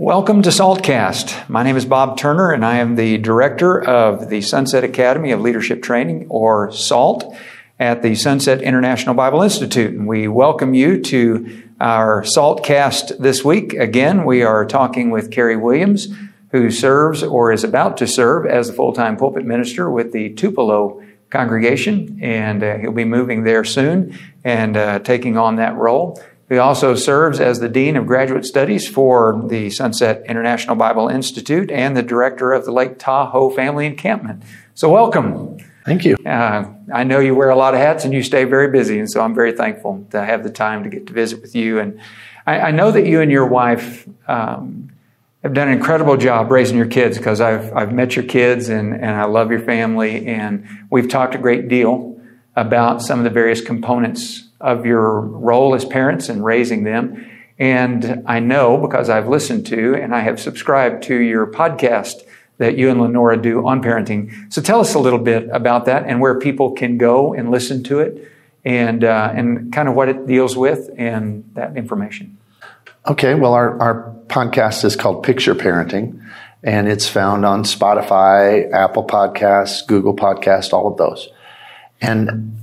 Welcome to Saltcast. My name is Bob Turner, and I am the director of the Sunset Academy of Leadership Training, or SALT, at the Sunset International Bible Institute. And we welcome you to our Saltcast this week. Again, we are talking with Kerry Williams, who serves or is about to serve as a full time pulpit minister with the Tupelo congregation, and uh, he'll be moving there soon and uh, taking on that role. He also serves as the Dean of Graduate Studies for the Sunset International Bible Institute and the Director of the Lake Tahoe Family Encampment. So, welcome. Thank you. Uh, I know you wear a lot of hats and you stay very busy, and so I'm very thankful to have the time to get to visit with you. And I, I know that you and your wife um, have done an incredible job raising your kids because I've, I've met your kids and, and I love your family, and we've talked a great deal about some of the various components of your role as parents and raising them. And I know because I've listened to and I have subscribed to your podcast that you and Lenora do on parenting. So tell us a little bit about that and where people can go and listen to it and, uh, and kind of what it deals with and that information. Okay, well, our, our podcast is called Picture Parenting, and it's found on Spotify, Apple Podcasts, Google Podcasts, all of those. And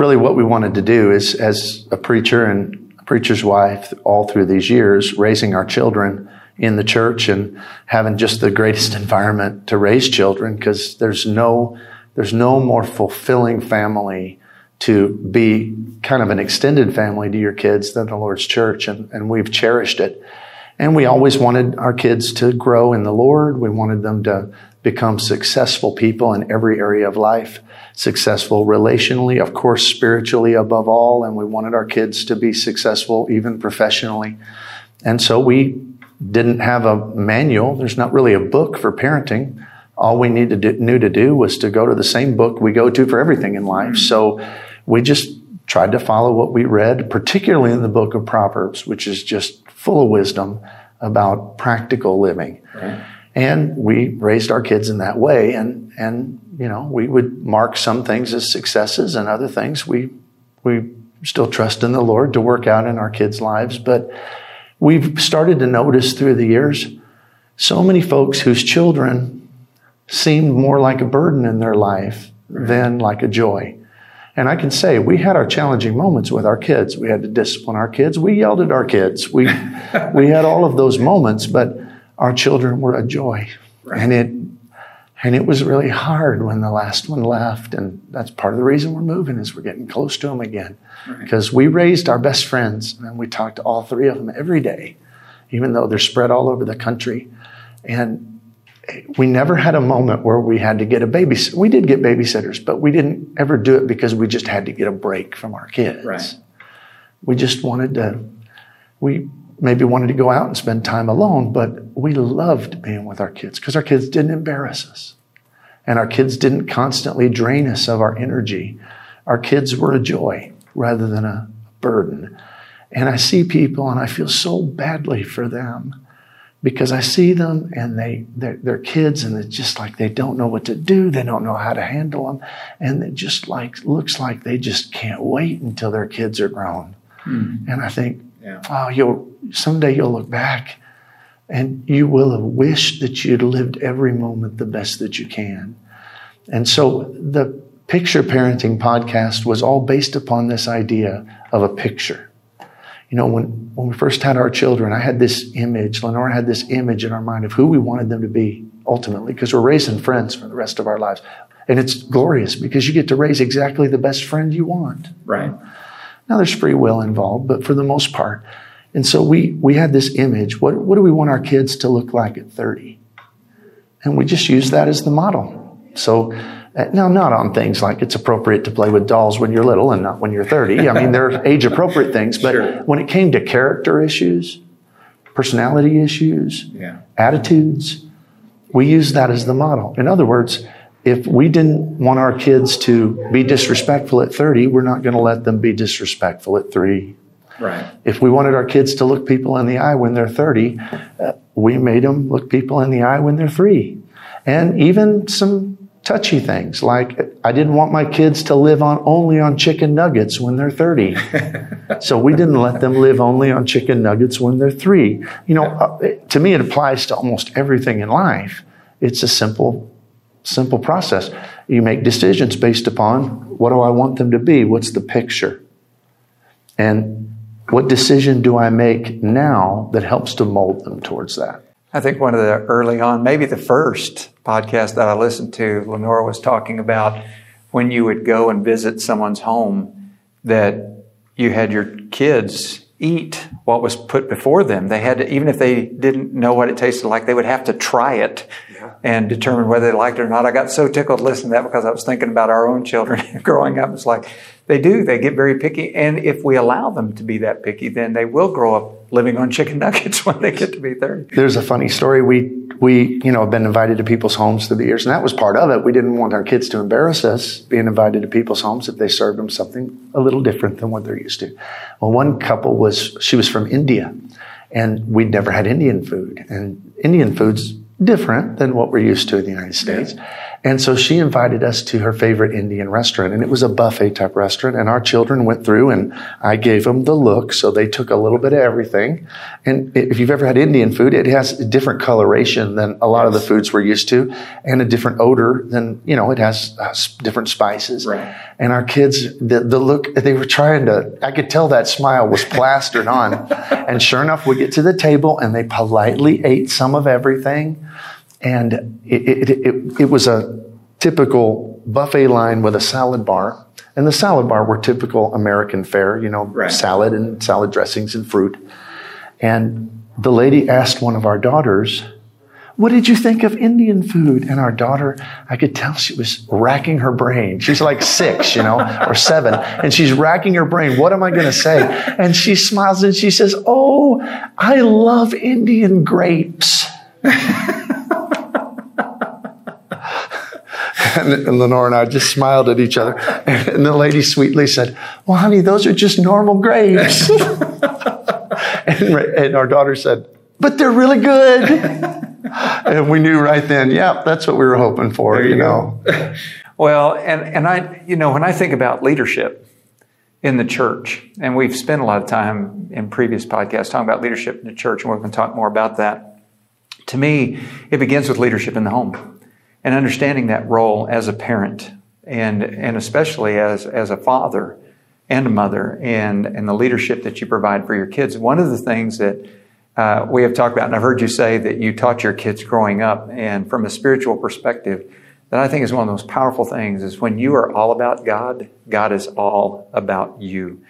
really what we wanted to do is, as a preacher and a preacher's wife all through these years, raising our children in the church and having just the greatest environment to raise children because there's no, there's no more fulfilling family to be kind of an extended family to your kids than the Lord's church. And, and we've cherished it. And we always wanted our kids to grow in the Lord. We wanted them to become successful people in every area of life successful relationally, of course, spiritually above all, and we wanted our kids to be successful even professionally. And so we didn't have a manual. There's not really a book for parenting. All we needed to do, knew to do was to go to the same book we go to for everything in life. Mm. So we just tried to follow what we read, particularly in the book of Proverbs, which is just full of wisdom about practical living. Right. And we raised our kids in that way. And, and, you know, we would mark some things as successes and other things we, we still trust in the Lord to work out in our kids' lives. But we've started to notice through the years so many folks whose children seemed more like a burden in their life than like a joy. And I can say we had our challenging moments with our kids. We had to discipline our kids. We yelled at our kids. We, we had all of those moments, but our children were a joy. Right. And it and it was really hard when the last one left. And that's part of the reason we're moving is we're getting close to them again. Right. Because we raised our best friends and we talked to all three of them every day, even though they're spread all over the country. And we never had a moment where we had to get a babysitter. We did get babysitters, but we didn't ever do it because we just had to get a break from our kids. Right. We just wanted to, we maybe wanted to go out and spend time alone, but we loved being with our kids because our kids didn't embarrass us. And our kids didn't constantly drain us of our energy. Our kids were a joy rather than a burden. And I see people and I feel so badly for them because I see them and they, they're, they're, kids and it's just like they don't know what to do. They don't know how to handle them. And it just like, looks like they just can't wait until their kids are grown. Hmm. And I think, yeah. oh, you'll, someday you'll look back and you will have wished that you'd lived every moment the best that you can. And so the picture parenting podcast was all based upon this idea of a picture. You know, when, when we first had our children, I had this image, Lenora had this image in our mind of who we wanted them to be ultimately, because we're raising friends for the rest of our lives. And it's glorious because you get to raise exactly the best friend you want. Right. Now there's free will involved, but for the most part, and so we, we had this image. What, what do we want our kids to look like at 30? And we just use that as the model. So, uh, now, not on things like it's appropriate to play with dolls when you're little and not when you're 30. I mean, they're age appropriate things, but sure. when it came to character issues, personality issues, yeah. attitudes, we use that as the model. In other words, if we didn't want our kids to be disrespectful at 30, we're not going to let them be disrespectful at 3, Right. If we wanted our kids to look people in the eye when they're 30, uh, we made them look people in the eye when they're three. And even some touchy things like I didn't want my kids to live on only on chicken nuggets when they're 30. so we didn't let them live only on chicken nuggets when they're 3. You know, uh, to me it applies to almost everything in life. It's a simple simple process. You make decisions based upon what do I want them to be? What's the picture? And what decision do I make now that helps to mold them towards that? I think one of the early on, maybe the first podcast that I listened to, Lenora was talking about when you would go and visit someone's home that you had your kids eat what was put before them. They had to, even if they didn't know what it tasted like, they would have to try it. And determine whether they liked it or not. I got so tickled listening to that because I was thinking about our own children growing up. It's like they do, they get very picky. And if we allow them to be that picky, then they will grow up living on chicken nuggets when they get to be 30. There's a funny story. We, we, you know, have been invited to people's homes through the years, and that was part of it. We didn't want our kids to embarrass us being invited to people's homes if they served them something a little different than what they're used to. Well, one couple was, she was from India, and we'd never had Indian food. And Indian food's different than what we're used to in the United States. And so she invited us to her favorite Indian restaurant, and it was a buffet type restaurant. And our children went through, and I gave them the look, so they took a little bit of everything. And if you've ever had Indian food, it has a different coloration than a lot yes. of the foods we're used to, and a different odor than you know. It has uh, different spices. Right. And our kids, the, the look they were trying to, I could tell that smile was plastered on. and sure enough, we get to the table, and they politely ate some of everything and it, it, it, it, was a typical buffet line with a salad bar. And the salad bar were typical American fare, you know, right. salad and salad dressings and fruit. And the lady asked one of our daughters, What did you think of Indian food? And our daughter, I could tell she was racking her brain. She's like six, you know, or seven. And she's racking her brain. What am I going to say? And she smiles and she says, Oh, I love Indian grapes. And, Lenore and I just smiled at each other. And the lady sweetly said, Well, honey, those are just normal grapes. and, and our daughter said, But they're really good. and we knew right then, yeah, that's what we were hoping for, you, you know. well, and, and I, you know, when I think about leadership in the church, and we've spent a lot of time in previous podcasts talking about leadership in the church, and we're going to talk more about that. To me, it begins with leadership in the home and understanding that role as a parent and, and especially as, as a father and a mother and, and the leadership that you provide for your kids. One of the things that uh, we have talked about, and I've heard you say that you taught your kids growing up, and from a spiritual perspective, that I think is one of the most powerful things is when you are all about God, God is all about you.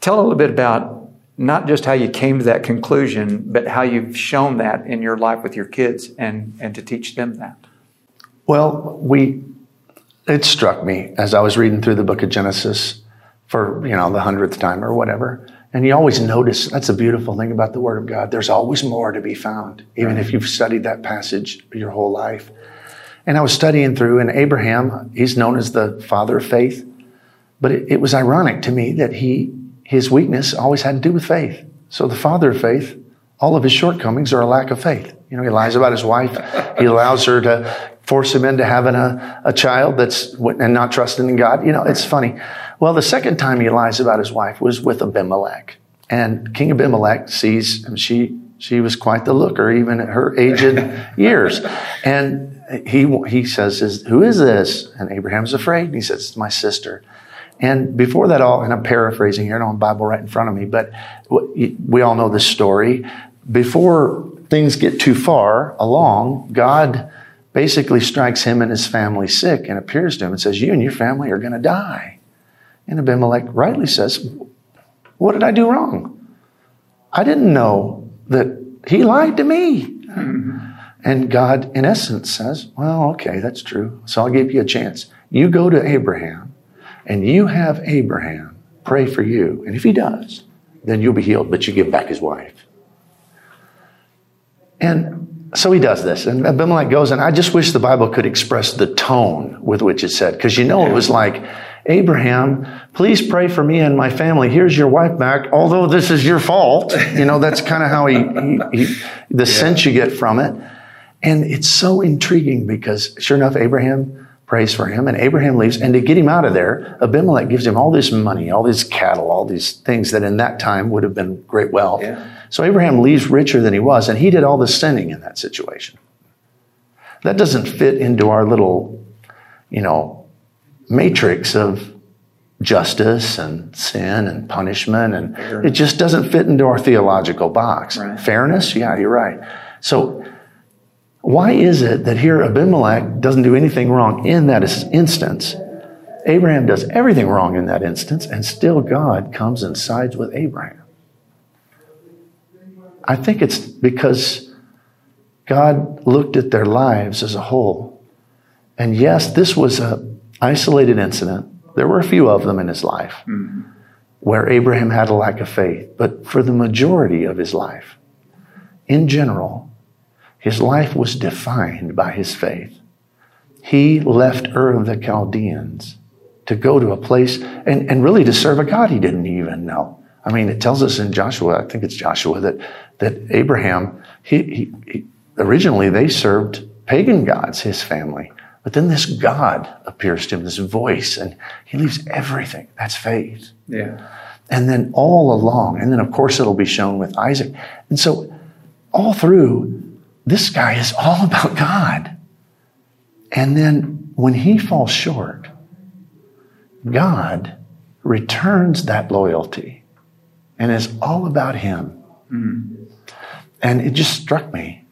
Tell a little bit about not just how you came to that conclusion, but how you've shown that in your life with your kids and, and to teach them that. Well, we it struck me as I was reading through the book of Genesis for, you know, the hundredth time or whatever. And you always notice that's a beautiful thing about the Word of God. There's always more to be found, even right. if you've studied that passage your whole life. And I was studying through, and Abraham, he's known as the father of faith. But it, it was ironic to me that he his weakness always had to do with faith. So the father of faith, all of his shortcomings are a lack of faith. You know, he lies about his wife. He allows her to force him into having a, a child that's and not trusting in God. You know, it's funny. Well, the second time he lies about his wife was with Abimelech, and King Abimelech sees and she she was quite the looker, even at her aged years, and he he says, "Who is this?" And Abraham's afraid, and he says, "It's my sister." And before that all, and I'm paraphrasing here, I don't have a Bible right in front of me, but we all know this story. Before things get too far along, God basically strikes him and his family sick and appears to him and says, You and your family are going to die. And Abimelech rightly says, What did I do wrong? I didn't know that he lied to me. Mm-hmm. And God, in essence, says, Well, okay, that's true. So I'll give you a chance. You go to Abraham and you have Abraham pray for you. And if he does, then you'll be healed, but you give back his wife. And so he does this. And Abimelech goes, and I just wish the Bible could express the tone with which it said, because you know it was like, Abraham, please pray for me and my family. Here's your wife back, although this is your fault. You know, that's kind of how he, he, he the yeah. sense you get from it. And it's so intriguing because sure enough, Abraham prays for him, and Abraham leaves. And to get him out of there, Abimelech gives him all this money, all these cattle, all these things that in that time would have been great wealth. Yeah. So Abraham leaves richer than he was, and he did all the sinning in that situation. That doesn't fit into our little, you know, matrix of justice and sin and punishment, and it just doesn't fit into our theological box. Right. Fairness, yeah, you're right. So why is it that here Abimelech doesn't do anything wrong in that instance? Abraham does everything wrong in that instance, and still God comes and sides with Abraham. I think it's because God looked at their lives as a whole. And yes, this was an isolated incident. There were a few of them in his life Mm-hmm. where Abraham had a lack of faith. But for the majority of his life, in general, his life was defined by his faith. He left Ur of the Chaldeans to go to a place and, and really to serve a God he didn't even know. I mean, it tells us in Joshua, I think it's Joshua, that, that Abraham, he, he, he originally they served pagan gods, his family. But then this God appears to him, this voice, and he leaves everything. That's faith. Yeah. And then all along, and then of course it'll be shown with Isaac. And so all through, this guy is all about God. And then when he falls short, God returns that loyalty and it's all about him. Hmm. And it just struck me.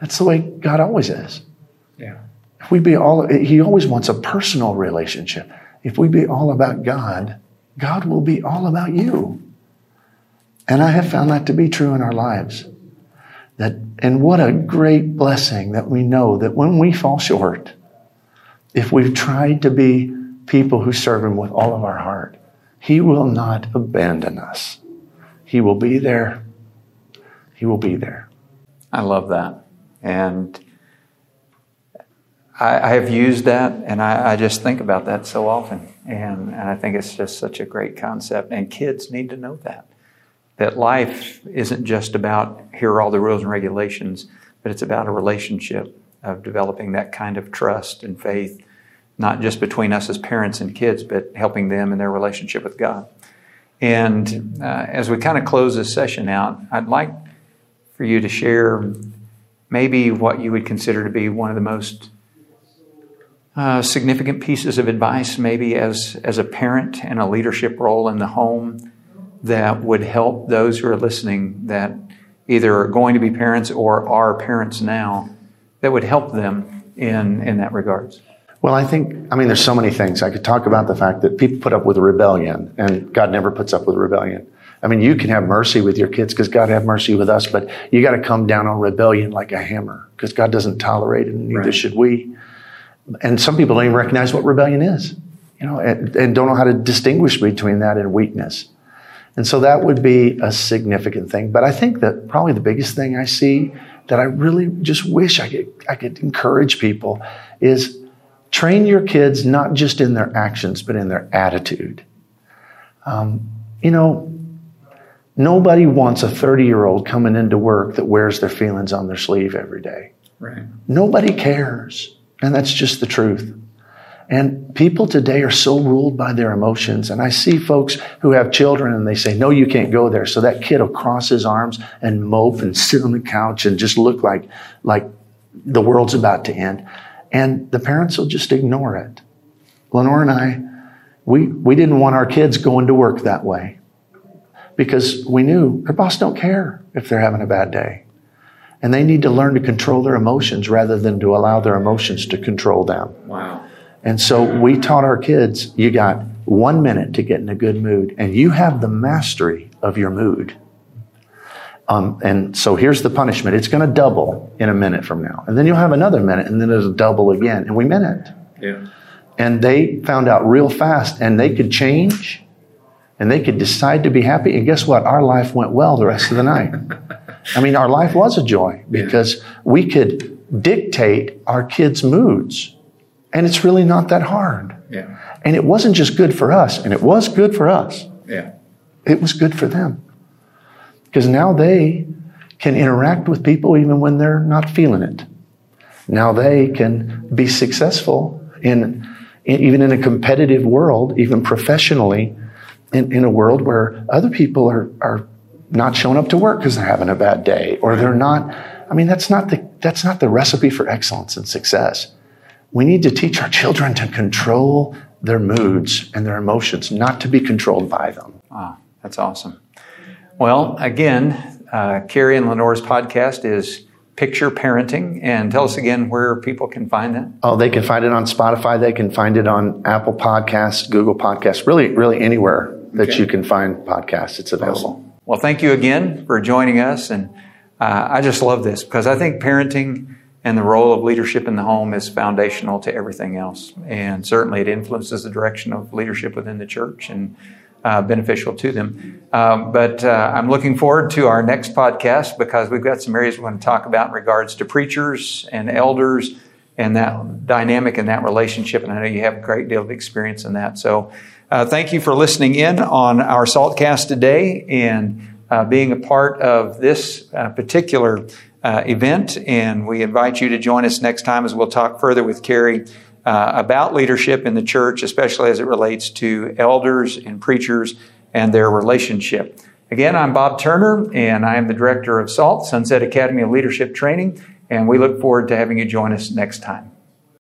That's the way God always is. Yeah. If we be all, he always wants a personal relationship. If we be all about God, God will be all about you. And I have found that to be true in our lives. That, and what a great blessing that we know that when we fall short, if we've tried to be people who serve Him with all of our heart, He will not abandon us. He will be there. He will be there. I love that. And I, I have used that and I, I, just think about that so often. And, and I think it's just such a great concept. And kids need to know that. That life isn't just about here are all the rules and regulations, but it's about a relationship of developing that kind of trust and faith, not just between us as parents and kids, but helping them in their relationship with God. And uh, as we kind of close this session out, I'd like for you to share maybe what you would consider to be one of the most uh, significant pieces of advice, maybe as, as a parent and a leadership role in the home, that would help those who are listening that either are going to be parents or are parents now, that would help them in, in that regards. Well, I think, I mean, there's so many things. I could talk about the fact that people put up with rebellion, and God never puts up with rebellion. I mean, you can have mercy with your kids because God have mercy with us, but you got to come down on rebellion like a hammer because God doesn't tolerate it, and neither Right. should we. And some people don't even recognize what rebellion is, you know, and, and don't know how to distinguish between that and weakness. And so that would be a significant thing. But I think that probably the biggest thing I see that I really just wish I could, I could encourage people is train your kids not just in their actions, but in their attitude. Um, you know, nobody wants a 30 year old coming into work that wears their feelings on their sleeve every day. Right. Nobody cares. And that's just the truth. And people today are so ruled by their emotions. And I see folks who have children and they say, no, you can't go there. So that kid will cross his arms and mope and sit on the couch and just look like, like the world's about to end. And the parents will just ignore it. Lenore and I, we, we didn't want our kids going to work that way because we knew their boss don't care if they're having a bad day. And they need to learn to control their emotions rather than to allow their emotions to control them. Wow. And so we taught our kids you got one minute to get in a good mood, and you have the mastery of your mood. Um, and so here's the punishment it's going to double in a minute from now. And then you'll have another minute, and then it'll double again. And we meant it. Yeah. And they found out real fast, and they could change, and they could decide to be happy. And guess what? Our life went well the rest of the night. I mean, our life was a joy because we could dictate our kids' moods. And it's really not that hard. Yeah. And it wasn't just good for us, and it was good for us, Yeah. it was good for them. Because now they can interact with people even when they're not feeling it. Now they can be successful in, in even in a competitive world, even professionally, in, in a world where other people are, are not showing up to work because they're having a bad day or they're not. I mean, that's not the, that's not the recipe for excellence and success. We need to teach our children to control their moods and their emotions, not to be controlled by them. Wow, that's awesome. Well, again, uh, Carrie and Lenore's podcast is Picture Parenting. And tell us again where people can find that. Oh, they can find it on Spotify. They can find it on Apple Podcasts, Google Podcasts, really, really anywhere that Okay. you can find podcasts. It's available. Awesome. Well, thank you again for joining us. And uh, I just love this because I think parenting and the role of leadership in the home is foundational to everything else. And certainly it influences the direction of leadership within the church and uh, beneficial to them. Um, but uh, I'm looking forward to our next podcast because we've got some areas we want to talk about in regards to preachers and elders and that dynamic and that relationship. And I know you have a great deal of experience in that. So uh, thank you for listening in on our Saltcast today and uh, being a part of this uh, particular uh, event. And we invite you to join us next time as we'll talk further with Carrie uh, about leadership in the church, especially as it relates to elders and preachers and their relationship. Again, I'm Bob Turner, and I am the director of SALT, Sunset Academy of Leadership Training, and we look forward to having you join us next time.